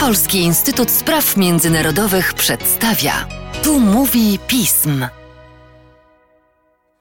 Polski Instytut Spraw Międzynarodowych przedstawia. Tu mówi pism.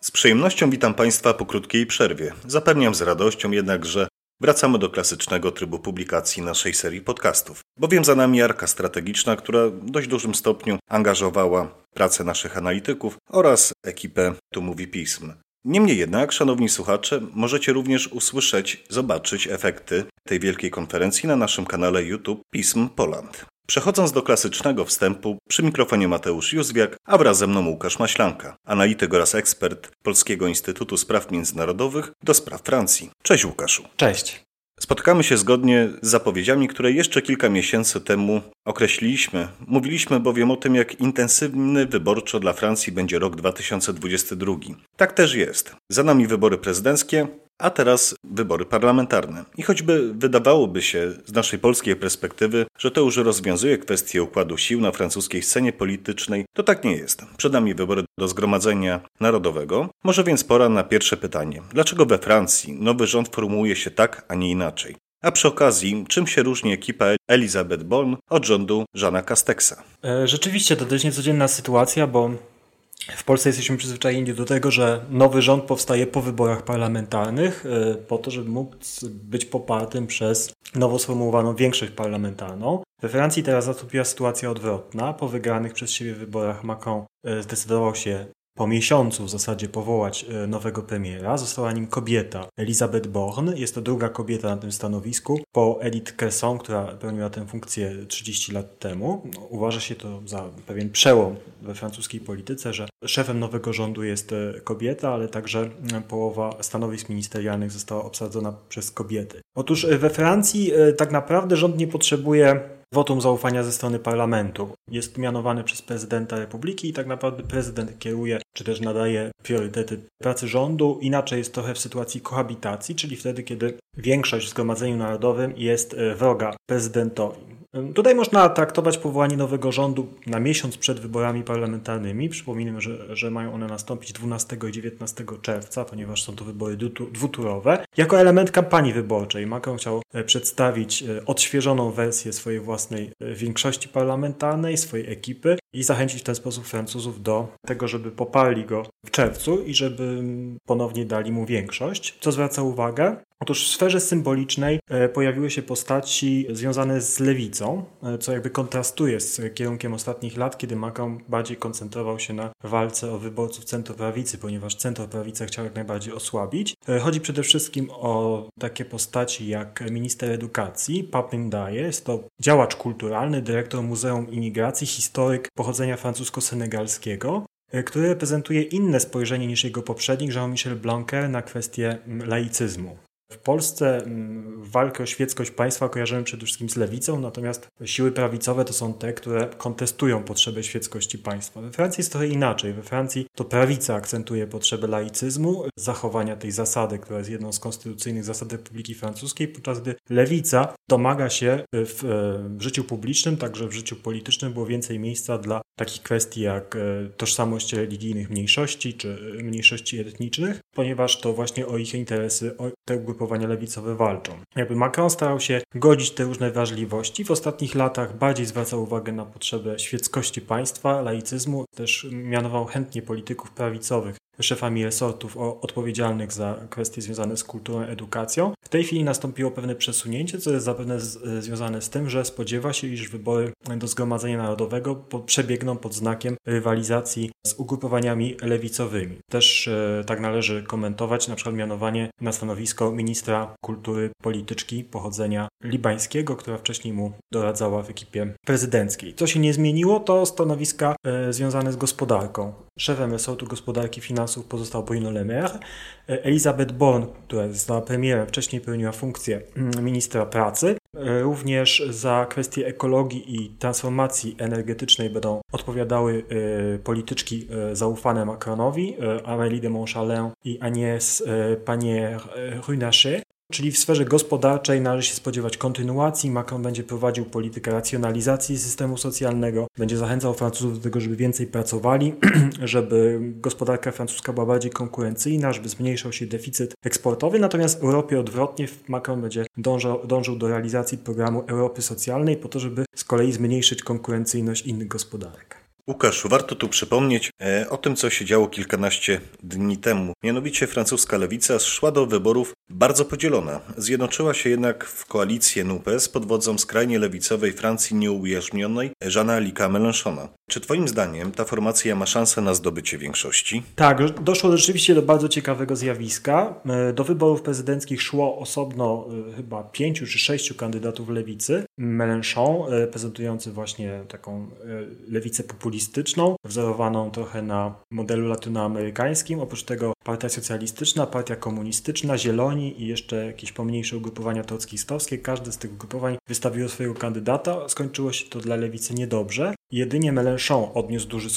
Z przyjemnością witam Państwa po krótkiej przerwie. Zapewniam z radością jednak, że wracamy do klasycznego trybu publikacji naszej serii podcastów, bowiem za nami arka strategiczna, która w dość dużym stopniu angażowała pracę naszych analityków oraz ekipę Tu mówi pism. Niemniej jednak, szanowni słuchacze, możecie również usłyszeć, zobaczyć efekty tej wielkiej konferencji na naszym kanale YouTube Pism Poland. Przechodząc do klasycznego wstępu, przy mikrofonie Mateusz Józwiak, a wraz ze mną Łukasz Maślanka, analityk oraz ekspert Polskiego Instytutu Spraw Międzynarodowych do spraw Francji. Cześć Łukaszu. Cześć. Spotykamy się zgodnie z zapowiedziami, które jeszcze kilka miesięcy temu określiliśmy. Mówiliśmy bowiem o tym, jak intensywny wyborczo dla Francji będzie rok 2022. Tak też jest. Za nami wybory prezydenckie, a teraz wybory parlamentarne. I choćby wydawałoby się z naszej polskiej perspektywy, że to już rozwiązuje kwestię układu sił na francuskiej scenie politycznej, to tak nie jest. Przed nami wybory do Zgromadzenia Narodowego. Może więc pora na pierwsze pytanie. Dlaczego we Francji nowy rząd formułuje się tak, a nie inaczej? A przy okazji, czym się różni ekipa Elizabeth Born od rządu Żana Castexa? E, rzeczywiście to dość niecodzienna sytuacja, bo w Polsce jesteśmy przyzwyczajeni do tego, że nowy rząd powstaje po wyborach parlamentarnych, e, po to, żeby móc być popartym przez nowo sformułowaną większość parlamentarną. We Francji teraz nastąpiła sytuacja odwrotna. Po wygranych przez siebie wyborach Macron e, zdecydował się po miesiącu w zasadzie powołać e, nowego premiera. Została nim kobieta, Elisabeth Born. Jest to druga kobieta na tym stanowisku po Edith Cresson, która pełniła tę funkcję 30 lat temu. No, uważa się to za pewien przełom we francuskiej polityce, że szefem nowego rządu jest e, kobieta, ale także e, połowa stanowisk ministerialnych została obsadzona przez kobiety. Otóż we Francji tak naprawdę rząd nie potrzebuje wotum zaufania ze strony parlamentu. Jest mianowany przez prezydenta republiki i tak naprawdę prezydent kieruje, czy też nadaje priorytety pracy rządu. Inaczej jest trochę w sytuacji kohabitacji, czyli wtedy, kiedy większość w Zgromadzeniu Narodowym jest e, wroga prezydentowi. Tutaj można traktować powołanie nowego rządu na miesiąc przed wyborami parlamentarnymi. Przypominam, że, że mają one nastąpić 12 i 19 czerwca, ponieważ są to wybory dwuturowe. Jako element kampanii wyborczej Macron chciał e, przedstawić e, odświeżoną wersję swojej własnej e, większości parlamentarnej, swojej ekipy i zachęcić w ten sposób Francuzów do tego, żeby poparli go w czerwcu i żeby mm, ponownie dali mu większość. Co zwraca uwagę? Otóż w sferze symbolicznej e, pojawiły się postaci związane z lewicą, e, co jakby kontrastuje z kierunkiem ostatnich lat, kiedy Macron bardziej koncentrował się na walce o wyborców centroprawicy, ponieważ centroprawica chciał jak najbardziej osłabić. E, chodzi przede wszystkim o takie postaci jak minister edukacji, Papin Daye, jest to działacz kulturalny, dyrektor Muzeum Imigracji, historyk pochodzenia francusko-senegalskiego, który reprezentuje inne spojrzenie niż jego poprzednik Jean-Michel Blanquer na kwestię mm, laicyzmu. W Polsce mm, walkę o świeckość państwa kojarzymy przede wszystkim z lewicą, natomiast siły prawicowe to są te, które kontestują potrzebę świeckości państwa. We Francji jest trochę inaczej. We Francji to prawica akcentuje potrzebę laicyzmu, zachowania tej zasady, która jest jedną z konstytucyjnych zasad Republiki Francuskiej, podczas gdy lewica domaga się w, w życiu publicznym, także w życiu politycznym było więcej miejsca dla takich kwestii jak e, tożsamość religijnych mniejszości czy mniejszości etnicznych, ponieważ to właśnie o ich interesy, o te ugrupowania lewicowe walczą. Jakby Macron starał się godzić te różne wrażliwości. W ostatnich latach bardziej zwracał uwagę na potrzebę świeckości państwa, laicyzmu, też mianował chętnie polityków prawicowych szefami resortów odpowiedzialnych za kwestie związane z kulturą, edukacją. W tej chwili nastąpiło pewne przesunięcie, co jest zapewne z, związane z tym, że spodziewa się, iż wybory do Zgromadzenia Narodowego przebiegną pod znakiem rywalizacji z ugrupowaniami lewicowymi. Też e, tak należy komentować na przykład mianowanie na stanowisko ministra kultury polityczki pochodzenia libańskiego, która wcześniej mu doradzała w ekipie prezydenckiej. Co się nie zmieniło, to stanowiska e, związane z gospodarką. Szefem resortu gospodarki i pozostał Bruno Le Maire. Elisabeth Born, która została premierem, wcześniej pełniła funkcję mm, ministra pracy. E, również za kwestie ekologii i transformacji energetycznej będą odpowiadały e, polityczki e, zaufane Macronowi, Amélie de Montchalin i Agnès Pannier-Runacher. Czyli w sferze gospodarczej należy się spodziewać kontynuacji. Macron będzie prowadził politykę racjonalizacji systemu socjalnego, będzie zachęcał Francuzów do tego, żeby więcej pracowali, żeby gospodarka francuska była bardziej konkurencyjna, żeby zmniejszał się deficyt eksportowy. Natomiast Europie odwrotnie Macron będzie dążył do realizacji programu Europy Socjalnej po to, żeby z kolei zmniejszyć konkurencyjność innych gospodarek. Łukasz, warto tu przypomnieć e, o tym, co się działo kilkanaście dni temu. Mianowicie francuska lewica szła do wyborów bardzo podzielona. Zjednoczyła się jednak w koalicję NUPES pod wodzą skrajnie lewicowej Francji nieujarzmionej Jeana Lika Mélenchona. Czy Twoim zdaniem ta formacja ma szansę na zdobycie większości? Tak, doszło rzeczywiście do bardzo ciekawego zjawiska. E, do wyborów prezydenckich szło osobno e, chyba pięciu czy sześciu kandydatów lewicy. Mélenchon, prezentujący właśnie taką lewicę populistyczną, populistyczną, wzorowaną trochę na modelu latynoamerykańskim. Oprócz tego Partia Socjalistyczna, Partia Komunistyczna, Zieloni i jeszcze jakieś pomniejsze ugrupowania trockistowskie. Każde z tych ugrupowań wystawiło swojego kandydata. Skończyło się to dla lewicy niedobrze. Jedynie Mélenchon odniósł duży,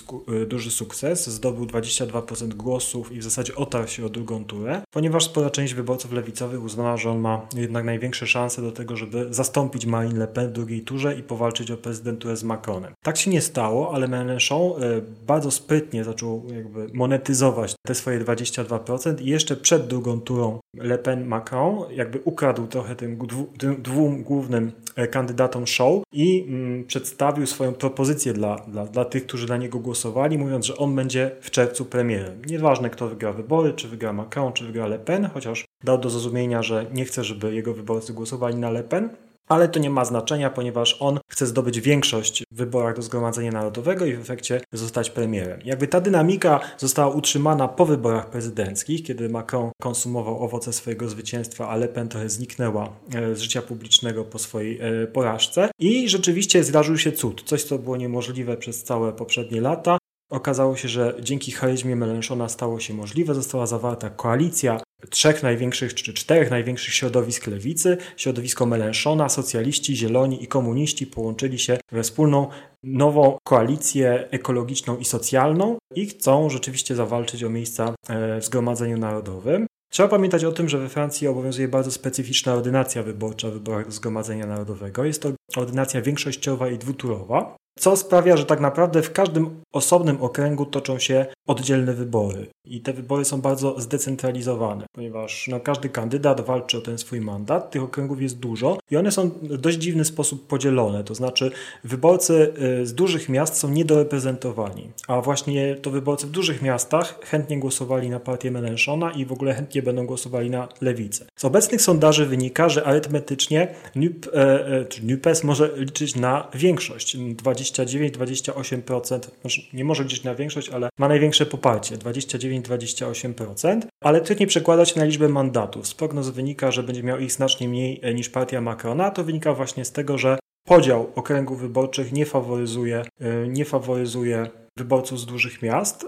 y, duży sukces, zdobył 22% głosów i w zasadzie otarł się o drugą turę, ponieważ spora część wyborców lewicowych uznała, że on ma jednak największe szanse do tego, żeby zastąpić Marine Le Pen w drugiej turze i powalczyć o prezydenturę z Macronem. Tak się nie stało, ale Mélenchon y, bardzo sprytnie zaczął jakby monetyzować te swoje 22% i jeszcze przed drugą turą Le Pen-Macron jakby ukradł trochę tym, tym dwóm głównym e, kandydatom show i mm, przedstawił swoją propozycję dla, dla, dla tych, którzy na niego głosowali, mówiąc, że on będzie w czerwcu premierem. Nieważne kto wygra wybory, czy wygra Macron, czy wygra Le Pen, chociaż dał do zrozumienia, że nie chce, żeby jego wyborcy głosowali na Le Pen, ale to nie ma znaczenia, ponieważ on chce zdobyć większość w wyborach do Zgromadzenia Narodowego i w efekcie zostać premierem. Jakby ta dynamika została utrzymana po wyborach prezydenckich, kiedy Macron konsumował owoce swojego zwycięstwa, a Le Pen trochę zniknęła e, z życia publicznego po swojej e, porażce. I rzeczywiście zdarzył się cud, coś co było niemożliwe przez całe poprzednie lata. Okazało się, że dzięki charyzmie Melenchona stało się możliwe, została zawarta koalicja trzech największych czy czterech największych środowisk lewicy, środowisko Melenchona, socjaliści, zieloni i komuniści połączyli się we wspólną nową koalicję ekologiczną i socjalną i chcą rzeczywiście zawalczyć o miejsca e, w Zgromadzeniu Narodowym. Trzeba pamiętać o tym, że we Francji obowiązuje bardzo specyficzna ordynacja wyborcza w wyborach Zgromadzenia Narodowego. Jest to ordynacja większościowa i dwuturowa co sprawia, że tak naprawdę w każdym osobnym okręgu toczą się oddzielne wybory. I te wybory są bardzo zdecentralizowane, ponieważ no, każdy kandydat walczy o ten swój mandat, tych okręgów jest dużo i one są w dość dziwny sposób podzielone. To znaczy, wyborcy y, z dużych miast są niedoreprezentowani, a właśnie to wyborcy w dużych miastach chętnie głosowali na partię Mélenchona i w ogóle chętnie będą głosowali na lewicę. Z obecnych sondaży wynika, że arytmetycznie NUP, e, e, NUPES może liczyć na większość 20 29-28%, znaczy nie może liczyć na większość, ale ma największe poparcie 29-28%, ale to nie przekłada się na liczbę mandatów. Z prognoz wynika, że będzie miał ich znacznie mniej e, niż partia Macrona. To wynika właśnie z tego, że podział okręgów wyborczych nie faworyzuje, e, nie faworyzuje wyborców z dużych miast. E,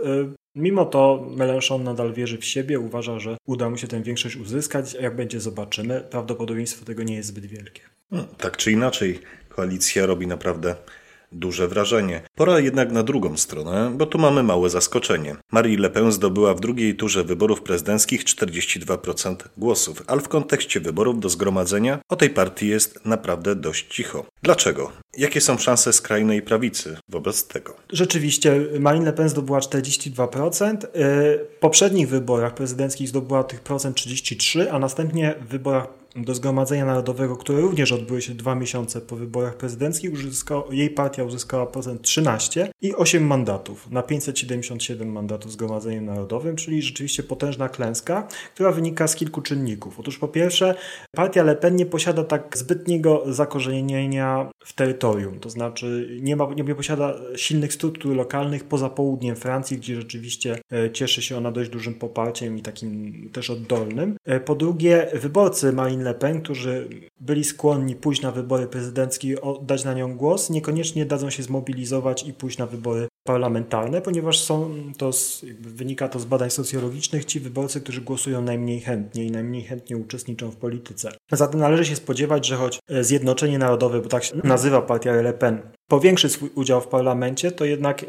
mimo to Mélenchon nadal wierzy w siebie, uważa, że uda mu się tę większość uzyskać. Jak będzie, zobaczymy. Prawdopodobieństwo tego nie jest zbyt wielkie. No, tak czy inaczej, koalicja robi naprawdę duże wrażenie. Pora jednak na drugą stronę, bo tu mamy małe zaskoczenie. Marie Le Pen zdobyła w drugiej turze wyborów prezydenckich 42% głosów, ale w kontekście wyborów do zgromadzenia o tej partii jest naprawdę dość cicho. Dlaczego? Jakie są szanse skrajnej prawicy wobec tego? Rzeczywiście, Marine Le Pen zdobyła 42%. W poprzednich wyborach prezydenckich zdobyła tych procent 33, a następnie w wyborach do Zgromadzenia Narodowego, które również odbyły się dwa miesiące po wyborach prezydenckich, jej partia uzyskała procent 13 i 8 mandatów na 577 mandatów w Zgromadzeniem Narodowym, czyli rzeczywiście potężna klęska, która wynika z kilku czynników. Otóż po pierwsze, partia Le Pen nie posiada tak zbytniego zakorzenienia w terytorium, to znaczy nie, ma, nie posiada silnych struktur lokalnych poza południem Francji, gdzie rzeczywiście e, cieszy się ona dość dużym poparciem i takim też oddolnym. E, po drugie, wyborcy Marine Le Pen, którzy byli skłonni pójść na wybory prezydenckie oddać na nią głos, niekoniecznie dadzą się zmobilizować i pójść na wybory parlamentarne, ponieważ są to, wynika to z badań socjologicznych, ci wyborcy, którzy głosują najmniej chętnie i najmniej chętnie uczestniczą w polityce. Zatem należy się spodziewać, że choć Zjednoczenie Narodowe, bo tak się nazywa partia Le Pen, powiększy swój udział w parlamencie, to jednak e,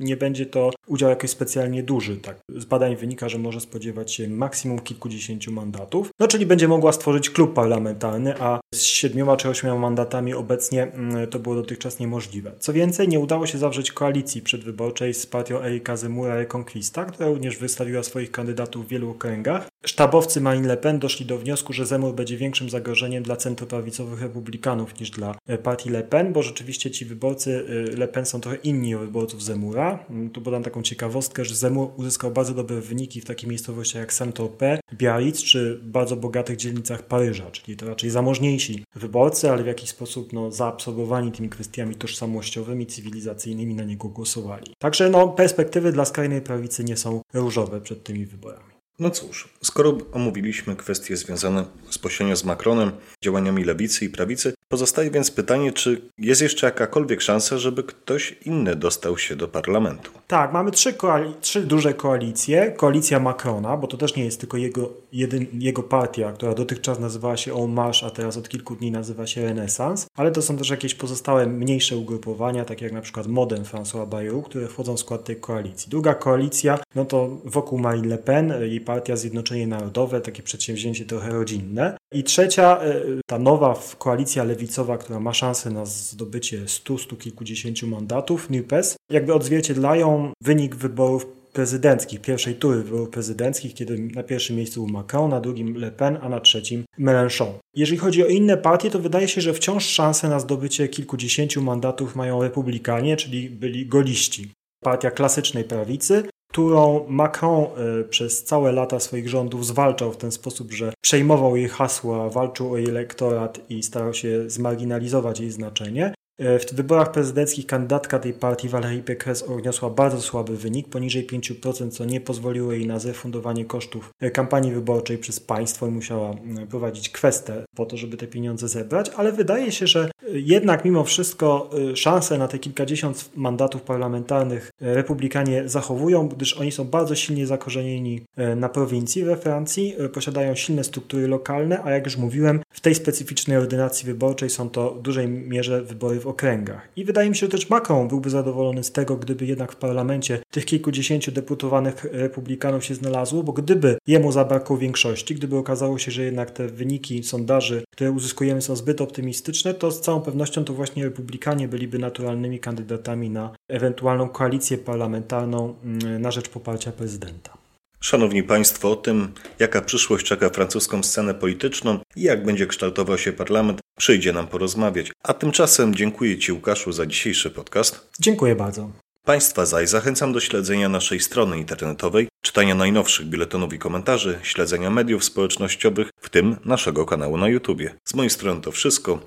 nie będzie to udział jakoś specjalnie duży. Tak. Z badań wynika, że może spodziewać się maksimum kilkudziesięciu mandatów. No czyli będzie mogła stworzyć klub parlamentarny, a z siedmioma czy ośmioma mandatami obecnie mm, to było dotychczas niemożliwe. Co więcej, nie udało się zawrzeć koalicji przedwyborczej z partią Erika Zemura Reconquista, która również wystawiła swoich kandydatów w wielu okręgach. Sztabowcy Marine Le Pen doszli do wniosku, że Zemur będzie większym zagrożeniem dla centroprawicowych republikanów niż dla e, partii Le Pen, bo rzeczywiście ci wyborcy y, Le Pen są trochę inni od wyborców Zemura. Mm, tu podam taką ciekawostkę, że Zemur uzyskał bardzo dobre wyniki w takich miejscowościach jak Saint-Tropez, Biarritz czy bardzo bogatych dzielnicach Paryża, czyli to raczej zamożniejsi wyborcy, ale w jakiś sposób no, zaabsorbowani tymi kwestiami tożsamościowymi, cywilizacyjnymi na niego głosowali. Także no, perspektywy dla skrajnej prawicy nie są różowe przed tymi wyborami. No cóż, skoro omówiliśmy kwestie związane bezpośrednio z Macronem, działaniami lewicy i prawicy, pozostaje więc pytanie, czy jest jeszcze jakakolwiek szansa, żeby ktoś inny dostał się do parlamentu? Tak, mamy trzy, trzy duże koalicje. Koalicja Macrona, bo to też nie jest tylko jego, jedyn, jego partia, która dotychczas nazywała się En Marche, a teraz od kilku dni nazywa się Renaissance, ale to są też jakieś pozostałe mniejsze ugrupowania, takie jak na przykład Modem François Bayrou, które wchodzą w skład tej koalicji. Druga koalicja, no to wokół Marine Le Pen, jej partia Zjednoczenie Narodowe, takie przedsięwzięcie trochę rodzinne. I trzecia, e, ta nowa koalicja lewicowa, która ma szansę na zdobycie stu, stu kilkudziesięciu mandatów, NUPES, jakby odzwierciedlają wynik wyborów prezydenckich, pierwszej tury wyborów prezydenckich, kiedy na pierwszym miejscu był Macron, na drugim Le Pen, a na trzecim Mélenchon. Jeżeli chodzi o inne partie, to wydaje się, że wciąż szanse na zdobycie kilkudziesięciu mandatów mają republikanie, czyli byli goliści. Partia klasycznej prawicy, którą Macron e, przez całe lata swoich rządów zwalczał w ten sposób, że przejmował jej hasła, walczył o jej elektorat i starał się zmarginalizować jej znaczenie. E, w wyborach prezydenckich kandydatka tej partii Valérie Pécresse odniosła bardzo słaby wynik, poniżej 5%, co nie pozwoliło jej na zrefundowanie kosztów e, kampanii wyborczej przez państwo i musiała prowadzić kwestę po to, żeby te pieniądze zebrać, ale wydaje się, że jednak mimo wszystko szanse na te kilkadziesiąt mandatów parlamentarnych republikanie zachowują, gdyż oni są bardzo silnie zakorzenieni na prowincji we Francji, posiadają silne struktury lokalne, a jak już mówiłem, w tej specyficznej ordynacji wyborczej są to w dużej mierze wybory w okręgach. I wydaje mi się, że też Macron byłby zadowolony z tego, gdyby jednak w parlamencie tych kilkudziesięciu deputowanych republikanów się znalazło, bo gdyby jemu zabrakło większości, gdyby okazało się, że jednak te wyniki sondaży, które uzyskujemy są zbyt optymistyczne, to z całą pewnością to właśnie republikanie byliby naturalnymi kandydatami na ewentualną koalicję parlamentarną mm, na rzecz poparcia prezydenta. Szanowni Państwo, o tym, jaka przyszłość czeka francuską scenę polityczną i jak będzie kształtował się parlament, przyjdzie nam porozmawiać. A tymczasem dziękuję Ci, Łukaszu, za dzisiejszy podcast. Dziękuję bardzo. Państwa zaś zachęcam do śledzenia naszej strony internetowej, czytania najnowszych biuletynów i komentarzy, śledzenia mediów społecznościowych, w tym naszego kanału na YouTube. Z mojej strony to wszystko.